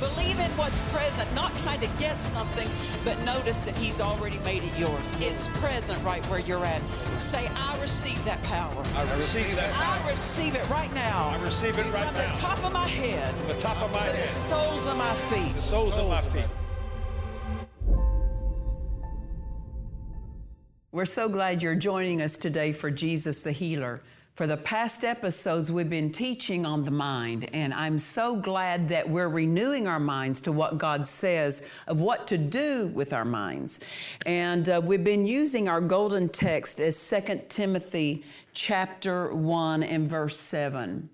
Believe in what's present, not trying to get something, but notice that He's already made it yours. It's present right where you're at. Say, I receive that power. I receive that power. I receive it right now. I receive it right From now. the top of my head From The top of my to the head, soles of my feet. the soles of my feet. We're so glad you're joining us today for Jesus the Healer. For the past episodes, we've been teaching on the mind, and I'm so glad that we're renewing our minds to what God says of what to do with our minds. And uh, we've been using our golden text as 2 Timothy chapter 1 and verse 7.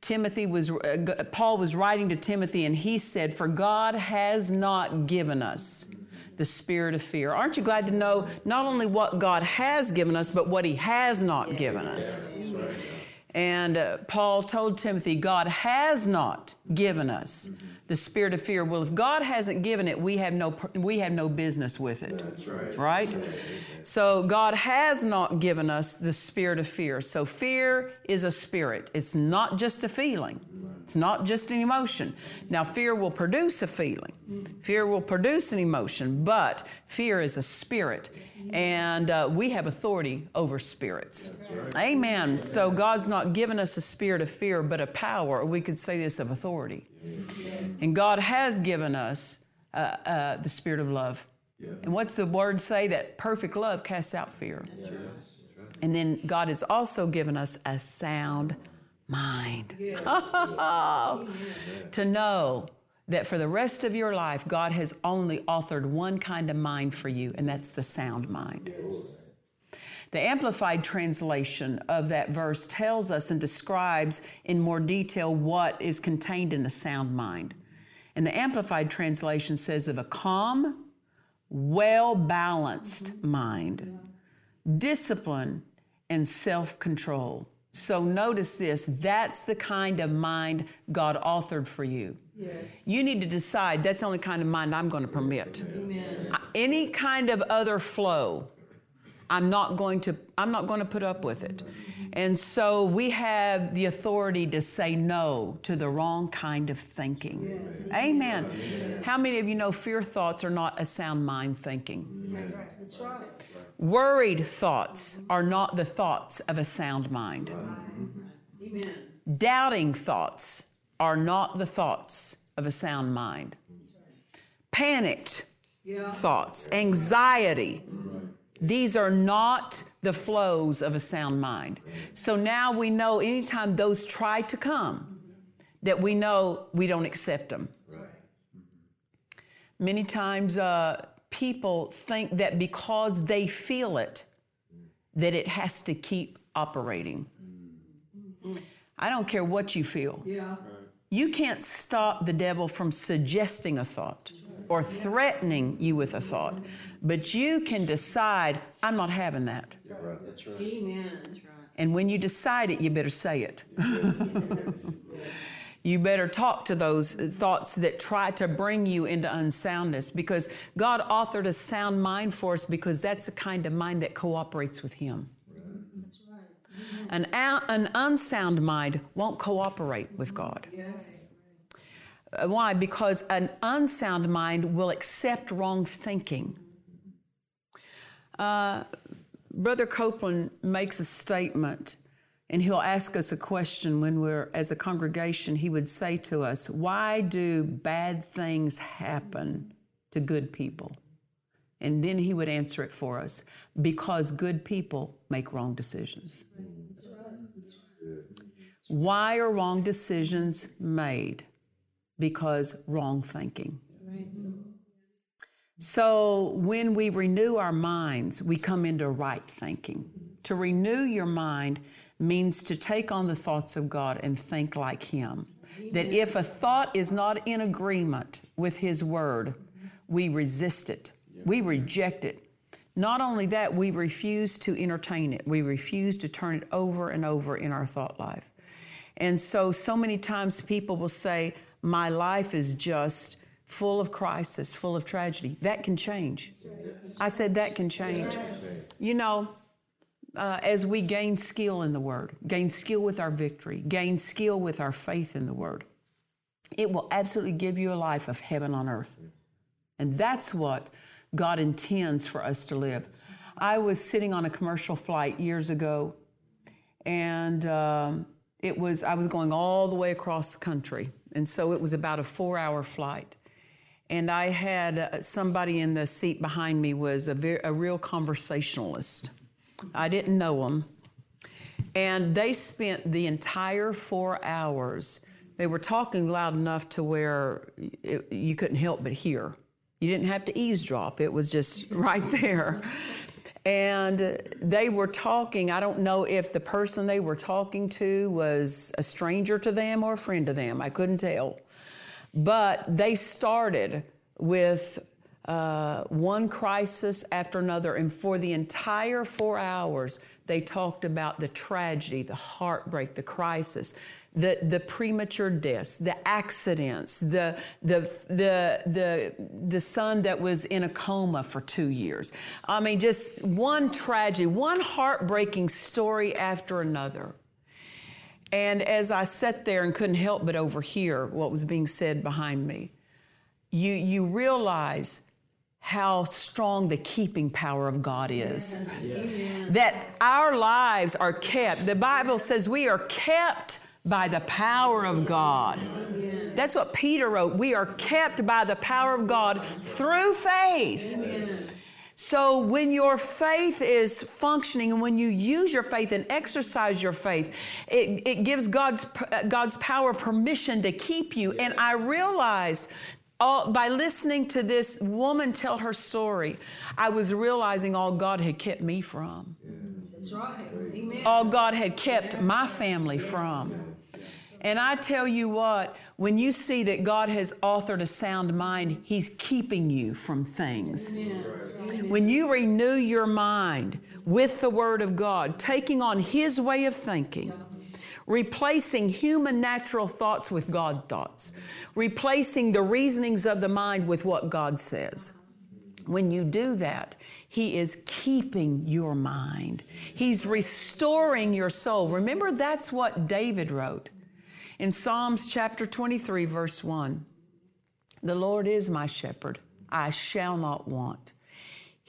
Timothy was, uh, Paul was writing to Timothy, and he said, For God has not given us the spirit of fear. Aren't you glad to know not only what God has given us, but what He has not given us? And uh, Paul told Timothy, God has not given us the spirit of fear. Well, if God hasn't given it, we have no we have no business with it. That's right. Right? So God has not given us the spirit of fear. So fear is a spirit. It's not just a feeling. It's not just an emotion. Now fear will produce a feeling. Fear will produce an emotion, but fear is a spirit. And uh, we have authority over spirits. Amen. So God's not given us a spirit of fear, but a power. We could say this of authority. And God has given us uh, uh, the spirit of love. And what's the word say? That perfect love casts out fear. And then God has also given us a sound mind. to know that for the rest of your life, God has only authored one kind of mind for you, and that's the sound mind. The Amplified translation of that verse tells us and describes in more detail what is contained in a sound mind. And the Amplified translation says of a calm, well balanced mind, discipline, and self control. So notice this that's the kind of mind God authored for you. Yes. You need to decide that's the only kind of mind I'm going to permit. Any kind of other flow, I'm not going to I'm not going to put up with it. And so we have the authority to say no to the wrong kind of thinking. Amen. How many of you know fear thoughts are not a sound mind thinking? That's right. That's right. Worried thoughts are not the thoughts of a sound mind. Amen. Doubting thoughts are not the thoughts of a sound mind. Panicked Yeah. thoughts, anxiety, these are not the flows of a sound mind. So now we know anytime those try to come, that we know we don't accept them. Many times uh, people think that because they feel it, that it has to keep operating. I don't care what you feel. Yeah. You can't stop the devil from suggesting a thought or threatening you with a thought, but you can decide, I'm not having that. Amen. That's right. And when you decide it, you better say it. you better talk to those thoughts that try to bring you into unsoundness because God authored a sound mind for us because that's the kind of mind that cooperates with Him. That's right. An, an unsound mind won't cooperate with God. Yes. Uh, Why? Because an unsound mind will accept wrong thinking. Uh, Brother Copeland makes a statement, and he'll ask us a question when we're, as a congregation, he would say to us, Why do bad things happen to good people? And then he would answer it for us because good people make wrong decisions. Why are wrong decisions made? Because wrong thinking. Right. So when we renew our minds, we come into right thinking. To renew your mind means to take on the thoughts of God and think like Him. that if a thought is not in agreement with His Word, we resist it, we reject it. Not only that, we refuse to entertain it, we refuse to turn it over and over in our thought life. And so, so many times people will say, My life is just full of crisis, full of tragedy. That can change. I said that can change. You know, uh, as we gain skill in the Word, gain skill with our victory, gain skill with our faith in the Word, it will absolutely give you a life of heaven on earth. And that's what God intends for us to live. I was sitting on a commercial flight years ago, and um, it was I was going all the way across the country, and so it was about a four-hour flight. And I had uh, somebody in the seat behind me was a, very, a real conversationalist. I didn't know them, and they spent the entire four hours. They were talking loud enough to where it, you couldn't help but hear. You didn't have to eavesdrop, it was just right there. And they were talking. I don't know if the person they were talking to was a stranger to them or a friend to them. I couldn't tell. But they started with uh, one crisis after another. And for the entire four hours, they talked about the tragedy, the heartbreak, the crisis, the, the premature deaths, the accidents, the, the, the, the, the son that was in a coma for two years. I mean, just one tragedy, one heartbreaking story after another. And as I sat there and couldn't help but overhear what was being said behind me, you, you realize how strong the keeping power of God is. Yes. That our lives are kept. The Bible says we are kept by the power of God. That's what Peter wrote. We are kept by the power of God through faith. So when your faith is functioning and when you use your faith and exercise your faith, it, it gives God's, God's power permission to keep you. And I realized all, by listening to this woman tell her story, I was realizing all God had kept me from. That's right. Amen. All God had kept my family from. And I tell you what, when you see that God has authored a sound mind, He's keeping you from things. When you renew your mind with the Word of God, taking on His way of thinking, replacing human natural thoughts with God thoughts, replacing the reasonings of the mind with what God says. When you do that, He is keeping your mind. He's restoring your soul. Remember, that's what David wrote in Psalms chapter 23, verse 1. The Lord is my shepherd, I shall not want.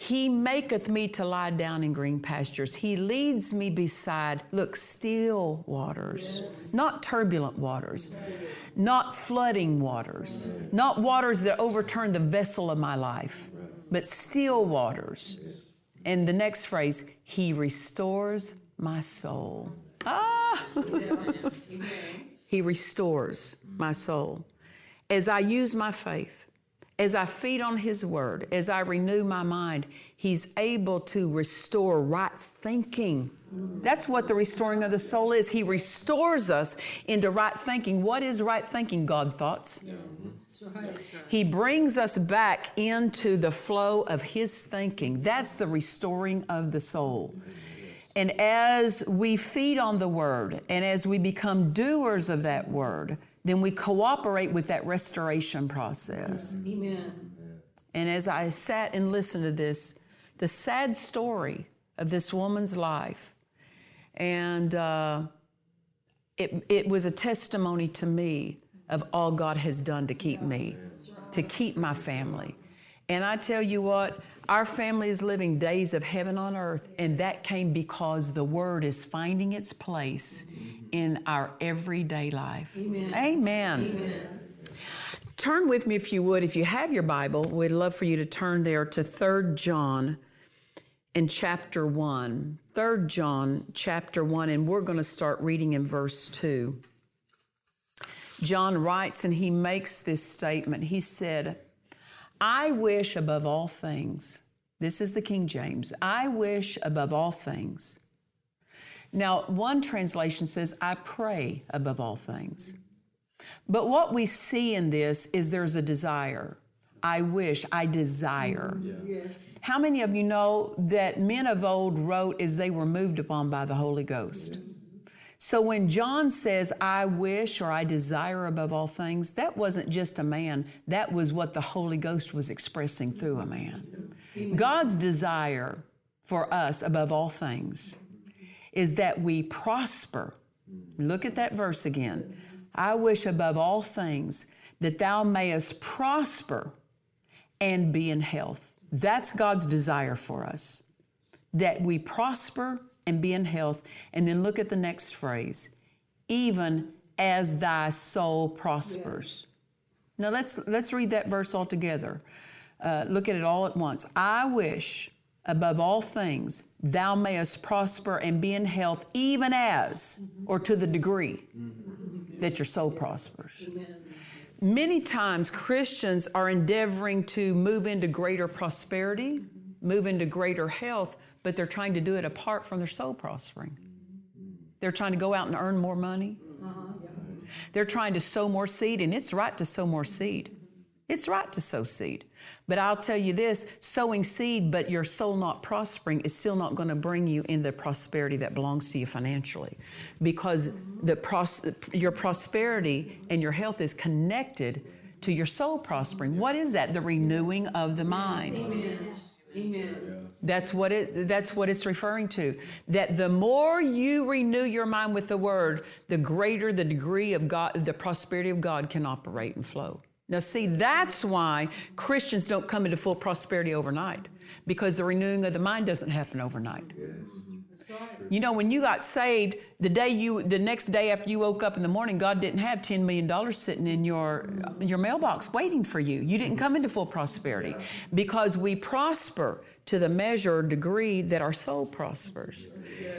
He maketh me to lie down in green pastures. He leads me beside, look, still waters, not turbulent waters, not flooding waters, not waters that overturn the vessel of my life, but still waters. And the next phrase, He restores my soul. Ah! he restores my soul. As I use my faith, as I feed on His Word, as I renew my mind, He's able to restore right thinking. That's what the restoring of the soul is. He restores us into right thinking. What is right thinking? God thoughts. Right. He brings us back into the flow of His thinking. That's the restoring of the soul. And as we feed on the Word and as we become doers of that Word, then we cooperate with that restoration process. Amen. And as I sat and listened to this, the sad story of this woman's life, and uh, it, it was a testimony to me of all God has done to keep me, to keep my family. And I tell you what, our family is living days of heaven on earth, and that came because the Word is finding its place in our everyday life. Amen. Amen. Turn with me, if you would, if you have your Bible, we'd love for you to turn there to 3 John in chapter 1. 3 John chapter 1, and we're going to start reading in verse 2. John writes and he makes this statement. He said, I wish above all things, this is the King James, I wish above all things. Now, one translation says, I pray above all things. But what we see in this is there's a desire. I wish, I desire. Mm-hmm. Yes. How many of you know that men of old wrote as they were moved upon by the Holy Ghost? So when John says, I wish or I desire above all things, that wasn't just a man, that was what the Holy Ghost was expressing through a man. God's desire for us above all things is that we prosper. Look at that verse again. I wish above all things that thou mayest prosper and be in health. That's God's desire for us, that we prosper and be in health. And then look at the next phrase even as thy soul prospers. Now let's, let's read that verse all together. Uh, look at it all at once. I wish above all things thou mayest prosper and be in health, even as, mm-hmm. or to the degree mm-hmm. that your soul prospers. Many times Christians are endeavoring to move into greater prosperity, mm-hmm. move into greater health, but they're trying to do it apart from their soul prospering. They're trying to go out and earn more money. They're trying to sow more seed, and it's right to sow more seed. It's right to sow seed. But I'll tell you this sowing seed, but your soul not prospering, is still not going to bring you in the prosperity that belongs to you financially. Because the pros- your prosperity and your health is connected to your soul prospering. What is that? The renewing of the mind. Amen. That's what it that's what it's referring to. That the more you renew your mind with the word, the greater the degree of God the prosperity of God can operate and flow. Now see, that's why Christians don't come into full prosperity overnight because the renewing of the mind doesn't happen overnight. You know, when you got saved, the day you, the next day after you woke up in the morning, God didn't have ten million dollars sitting in your your mailbox waiting for you. You didn't come into full prosperity because we prosper to the measure or degree that our soul prospers.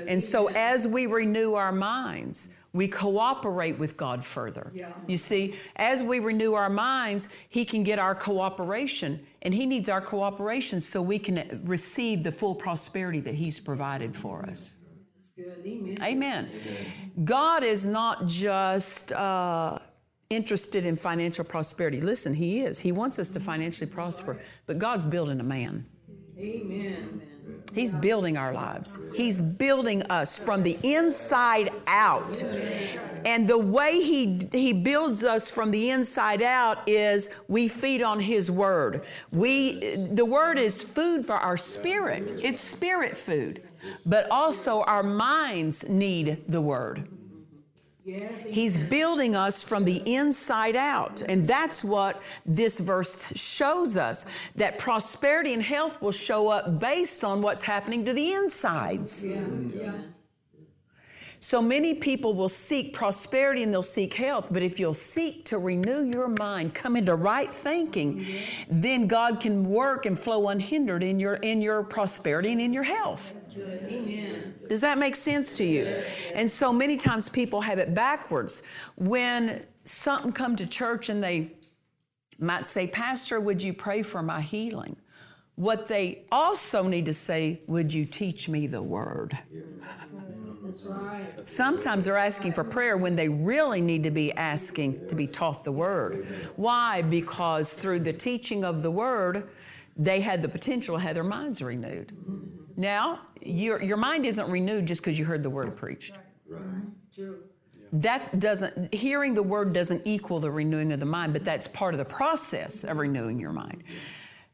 And so, as we renew our minds, we cooperate with God further. Yeah. You see, as we renew our minds, He can get our cooperation, and He needs our cooperation so we can receive the full prosperity that He's provided for us. That's good. Amen. Amen. God is not just uh, interested in financial prosperity. Listen, He is. He wants us to financially prosper, but God's building a man. Amen. He's building our lives. He's building us from the inside out. And the way he, he builds us from the inside out is we feed on his word. We the word is food for our spirit. It's spirit food. But also our minds need the word. Yes. He's building us from the inside out. And that's what this verse shows us that prosperity and health will show up based on what's happening to the insides. Yeah. Yeah. So many people will seek prosperity and they'll seek health, but if you'll seek to renew your mind, come into right thinking, then God can work and flow unhindered in your in your prosperity and in your health. Does that make sense to you? And so many times people have it backwards. When something come to church and they might say, "Pastor, would you pray for my healing?" What they also need to say, "Would you teach me the word?" That's right. Sometimes they're asking for prayer when they really need to be asking to be taught the word. Why? Because through the teaching of the word, they had the potential to have their minds renewed. Now, your, your mind isn't renewed just because you heard the word preached. True. That doesn't, hearing the word doesn't equal the renewing of the mind, but that's part of the process of renewing your mind.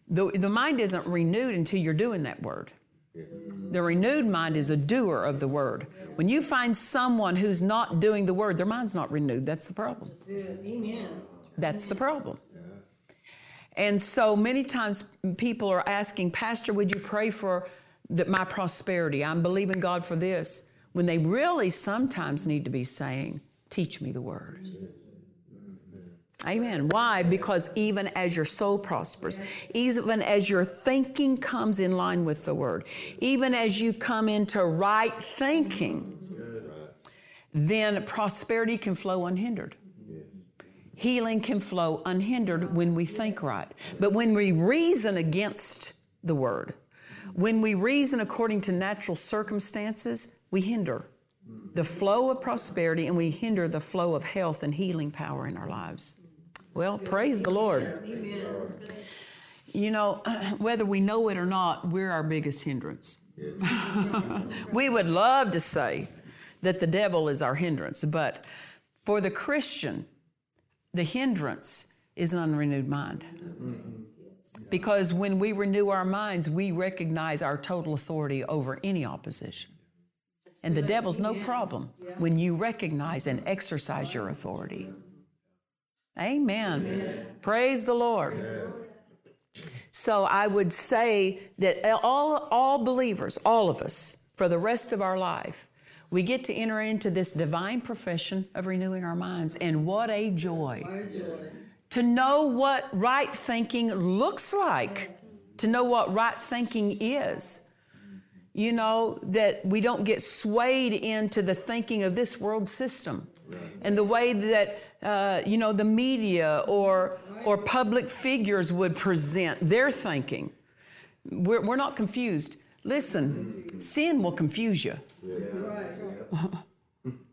The, the mind isn't renewed until you're doing that word. The renewed mind is a doer of the word. When you find someone who's not doing the word, their mind's not renewed. That's the problem. That's. The problem. And so many times people are asking, Pastor, would you pray for the, my prosperity? I'm believing God for this. When they really sometimes need to be saying, Teach me the word. Amen. Why? Because even as your soul prospers, even as your thinking comes in line with the word, even as you come into right thinking, then prosperity can flow unhindered. Healing can flow unhindered when we think right. But when we reason against the word, when we reason according to natural circumstances, we hinder. the flow of prosperity and we hinder the flow of health and healing power in our lives. Well, praise the Lord. You know, whether we know it or not, we're our biggest hindrance. we would love to say that the devil is our hindrance, but for the Christian, the hindrance is an unrenewed mind. Because when we renew our minds, we recognize our total authority over any opposition. And the devil's no problem when you recognize and exercise your authority. Amen. Praise the Lord. So I would say that all, all believers, all of us, for the rest of our life, we get to enter into this divine profession of renewing our minds. And what a joy. To know what right thinking looks like, to know what right thinking is. You know, that we don't get swayed into the thinking of this world system and the way that, uh, you know, the media or, or public figures would present their thinking. We're, we're not confused. Listen, sin will confuse you.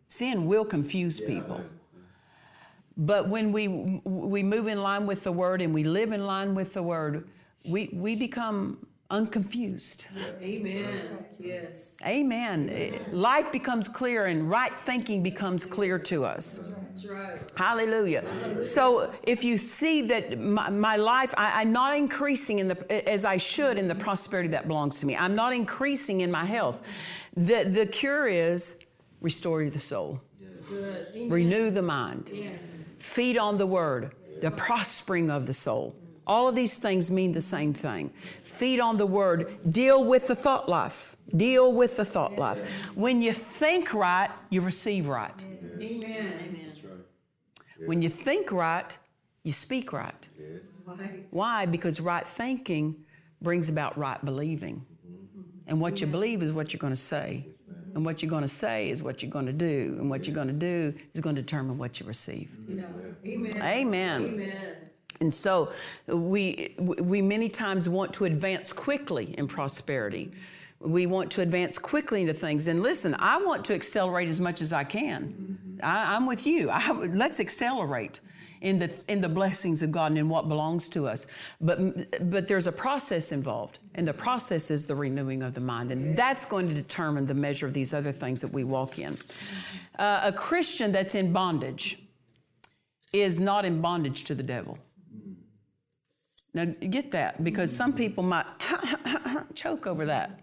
sin will confuse people. But when we, we move in line with the Word and we live in line with the Word, we, we become unconfused. Amen. Yes. Amen. Life becomes clear and right thinking becomes clear to us. That's right. Hallelujah. So if you see that my, my life, I, am not increasing in the as I should in the prosperity that belongs to me. I'm not increasing in my health. The the cure is restore the soul. Good. Renew the mind. Yes. Feed on the word, the prospering of the soul. All of these things mean the same thing. Feed on the word, deal with the thought life. Deal with the thought life. When you think right, you receive right. Amen. Amen. When you think right, you speak right. Right. Why? Because right thinking brings about right believing. Mm-hmm. And what you believe is what you're going to say. And what you're going to say is what you're going to do. And what you're going to do is going to determine what you receive. Yes. Amen. Amen. Amen. And so we, we many times want to advance quickly in prosperity. We want to advance quickly into things. And listen, I want to accelerate as much as I can. I, am with you. I, let's accelerate in the, in the blessings of God and in what belongs to us. But, but there's a process involved, and the process is the renewing of the mind. And that's going to determine the measure of these other things that we walk in. Uh, a Christian that's in bondage is not in bondage to the devil. Now, get that, because some people might choke over that.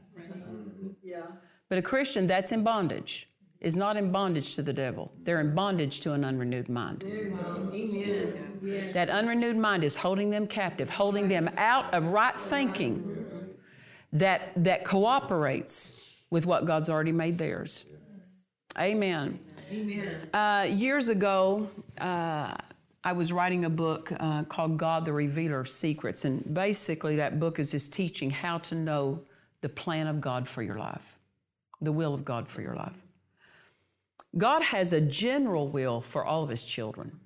Yeah. But a Christian that's in bondage is not in bondage to the devil. They're in bondage to an unrenewed mind. Amen. Yes. That unrenewed mind is holding them captive, holding them out of right thinking that, that cooperates with what God's already made theirs. Amen. Amen. Uh, years ago, uh, I was writing a book uh, called God the Revealer of Secrets. And basically, that book is just teaching how to know the plan of God for your life, the will of God for your life. God has a general will for all of His children,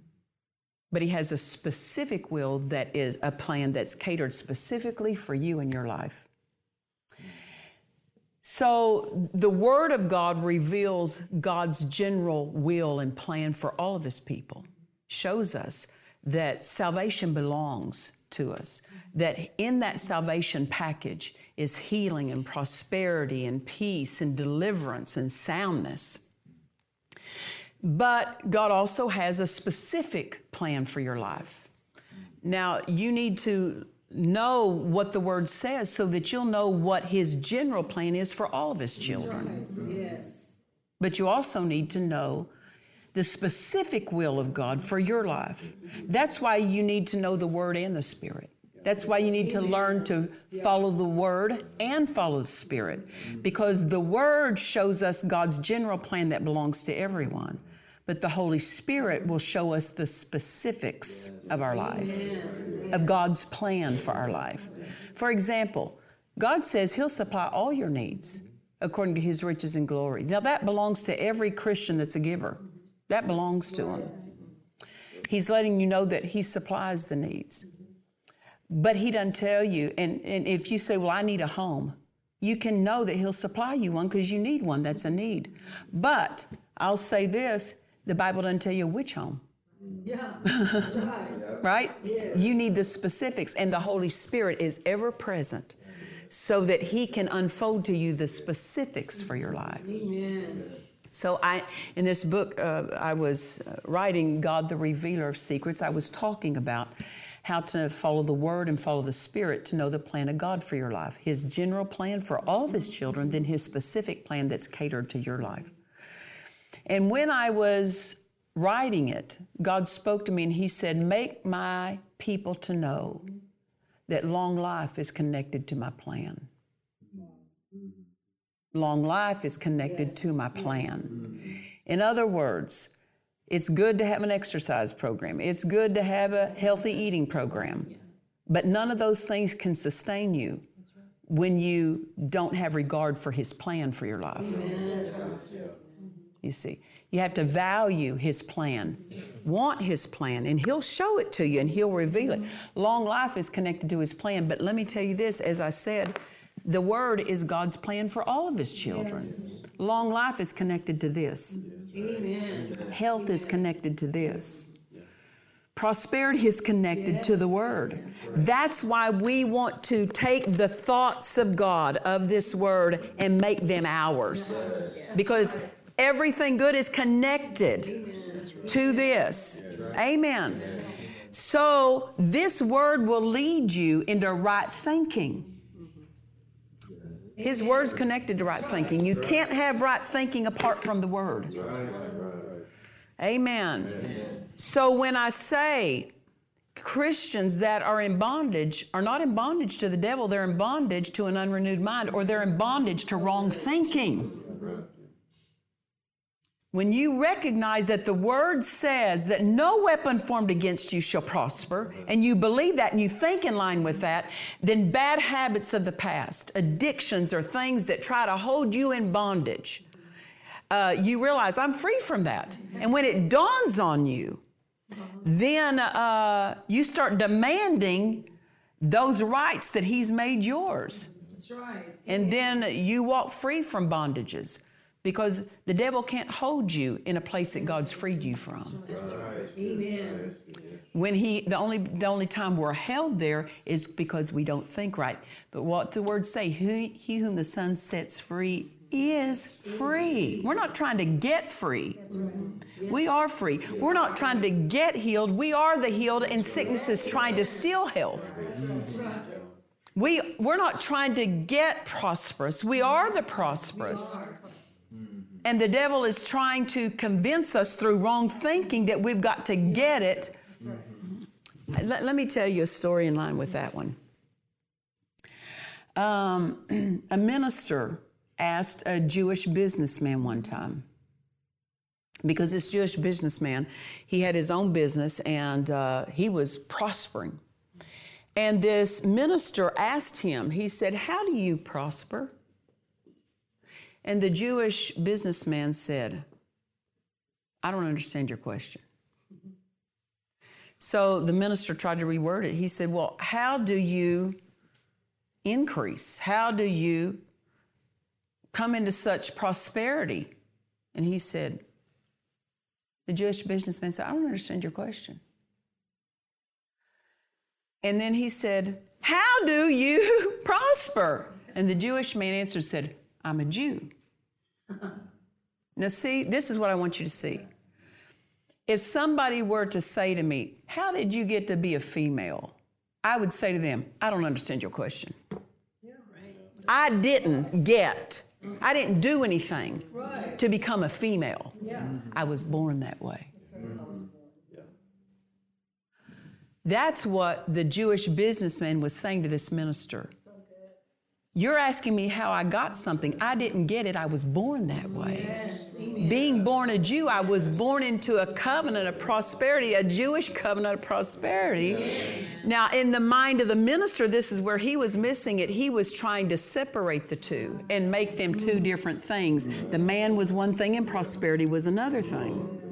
but He has a specific will that is a plan that's catered specifically for you and your life. So, the Word of God reveals God's general will and plan for all of His people shows us that salvation belongs to us, that in that salvation package is healing and prosperity and peace and deliverance and soundness. But God also has a specific plan for your life. Now, you need to know what the Word says so that you'll know what His general plan is for all of His children. Yes. But you also need to know the specific will of God for your life. That's why you need to know the Word and the Spirit. That's why you need to learn to follow the Word and follow the Spirit. Because the Word shows us God's general plan that belongs to everyone. But the Holy Spirit will show us the specifics of our life, of God's plan for our life. For example, God says He'll supply all your needs according to His riches and glory. Now, that belongs to every Christian that's a giver. That belongs to Him. He's letting you know that He supplies the needs. But He doesn't tell you, and, and if you say, Well, I need a home, you can know that He'll supply you one because you need one. That's a need. But I'll say this the Bible doesn't tell you which home, Yeah, that's right. right? Yes. You need the specifics, and the Holy Spirit is ever present so that He can unfold to you the specifics for your life. Amen. So I, in this book, uh, I was uh, writing God the Revealer of Secrets. I was talking about how to follow the Word and follow the Spirit to know the plan of God for your life. His general plan for all of His children, then His specific plan that's catered to your life. And when I was writing it, God spoke to me and He said, Make my people to know that long life is connected to my plan. Long life is connected to my plan. In other words, it's good to have an exercise program. It's good to have a healthy eating program. But none of those things can sustain you when you don't have regard for His plan for your life. You see, you have to value His plan, want His plan, and He'll show it to you and He'll reveal it. Long life is connected to His plan, but let me tell you this as I said, the Word is God's plan for all of His children. Long life is connected to this, Amen. health is connected to this. Prosperity is connected to the Word. That's why we want to take the thoughts of God, of this Word, and make them ours. Because everything good is connected to this. Amen. So, this Word will lead you into right thinking. His Word's connected to right thinking. You can't have right thinking apart from the Word. Amen. So when I say Christians that are in bondage are not in bondage to the devil, they're in bondage to an unrenewed mind or they're in bondage to wrong thinking. When you recognize that the word says that no weapon formed against you shall prosper, and you believe that and you think in line with that, then bad habits of the past, addictions, or things that try to hold you in bondage, uh, you realize I'm free from that. And when it dawns on you, then uh, you start demanding those rights that He's made yours. That's right. And then you walk free from bondages because the devil can't hold you in a place that God's freed you from. Amen. When he the only the only time we're held there is because we don't think right. But what the words say, he, he whom the Son sets free is free. We're not trying to get free. We are free. We're not trying to get healed. We are the healed, and sickness is trying to steal health. We, we're not trying to get prosperous. We are the prosperous. And the devil is trying to convince us through wrong thinking that we've got to get it. Let, let me tell you a story in line with that one. Um, a minister asked a Jewish businessman one time, because this Jewish businessman, he had his own business and uh, he was prospering. And this minister asked him, he said, How do you prosper? And the Jewish businessman said, I don't understand your question. So the minister tried to reword it. He said, Well, how do you increase? How do you come into such prosperity? And he said, The Jewish businessman said, I don't understand your question. And then he said, How do you prosper? And the Jewish man answered, said, I'm a Jew. now, see, this is what I want you to see. If somebody were to say to me, How did you get to be a female? I would say to them, I don't understand your question. I didn't get, I didn't do anything Right. to become a female. Yeah. I was born that way. That's what the Jewish businessman was saying to this minister. You're asking me how I got something. I didn't get it. I was born that way. Yes. Being born a Jew, I was born into a covenant of prosperity, a Jewish covenant of prosperity. Now, in the mind of the minister, this is where he was missing it. He was trying to separate the two and make them two mm. different things. The man was one thing and prosperity was another thing.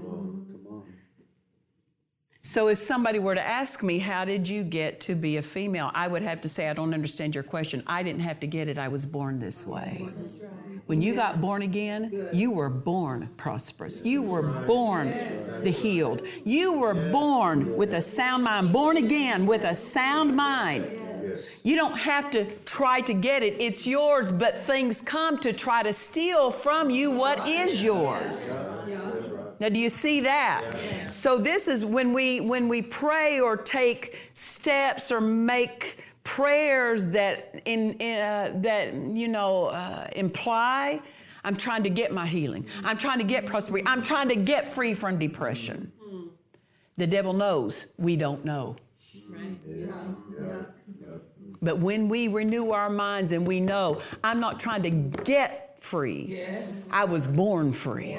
So if somebody were to ask me, How did you get to be a female? I would have to say, I don't understand your question. I didn't have to get it, I was born this way. When you got born again, you were born prosperous. You were born the healed. You were born with a sound mind, born again with a sound mind. You don't have to try to get it, it's yours, but things come to try to steal from you what is yours. Now do you see that? So this is when we when we pray or take steps or make prayers that in uh, that you know uh, imply I'm trying to get my healing. I'm trying to get prosperity. I'm trying to get free from depression. The devil knows we don't know. Right. Yeah. Yeah. But when we renew our minds and we know, I'm not trying to get free. Yes. I was born free.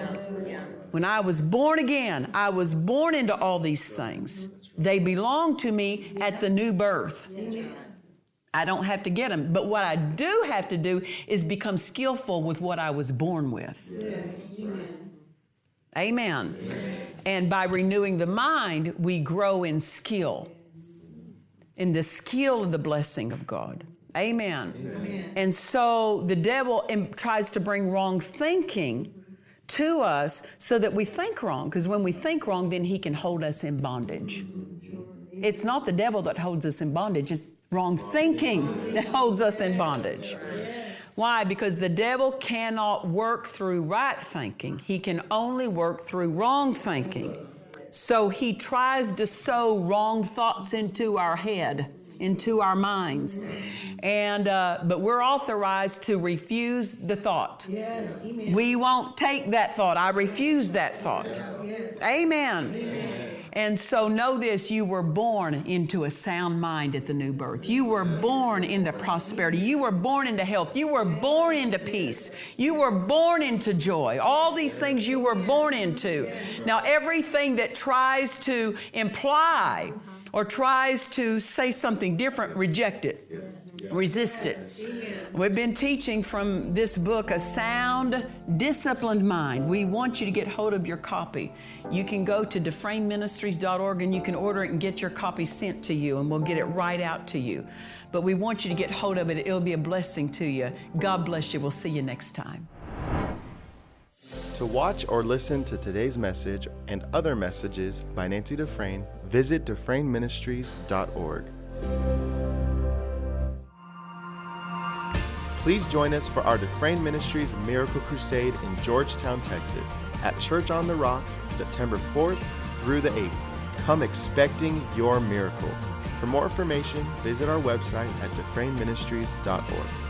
When I was born again, I was born into all these things. They belong to me at the new birth. I don't have to get them. But what I do have to do is become skillful with what I was born with. Amen. And by renewing the mind, we grow in skill, in the skill of the blessing of God. Amen. And so the devil tries to bring wrong thinking to us so that we think wrong, because when we think wrong, then he can hold us in bondage. It's not the devil that holds us in bondage, it's wrong thinking that holds us in bondage. Why? Because the devil cannot work through right thinking, he can only work through wrong thinking. So he tries to sow wrong thoughts into our head, into our minds. And uh, but we're authorized to refuse the thought. Yes. Amen. We won't take that thought. I refuse that thought. Yes. Amen. And so know this you were born into a sound mind at the new birth. You were born into prosperity. You were born into health. You were born into peace. You were born into joy. All these things you were born into. Now, everything that tries to imply or tries to say something different, reject it. Resist it. We've been teaching from this book, A Sound, Disciplined Mind. We want you to get hold of your copy. You can go to dufresneministries.org and you can order it and get your copy sent to you, and we'll get it right out to you. But we want you to get hold of it. It'll be a blessing to you. God bless you. We'll see you next time. To watch or listen to today's message and other messages by Nancy Dufresne, visit DufresneMinistries.org. Please join us for our Dufresne Ministries Miracle Crusade in Georgetown, Texas, at Church on the Rock, September 4th through the 8th. Come expecting your miracle. For more information, visit our website at DufresneMinistries.org.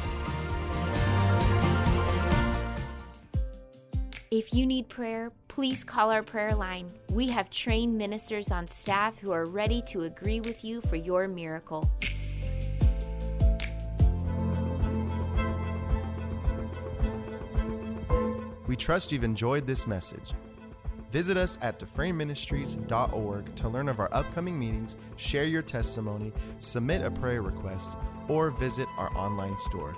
If you need prayer, please call our prayer line. We have trained ministers on staff who are ready to agree with you for your miracle. We trust you've enjoyed this message. Visit us at DufresneMinistries.org to learn of our upcoming meetings, share your testimony, submit a prayer request, or visit our online store.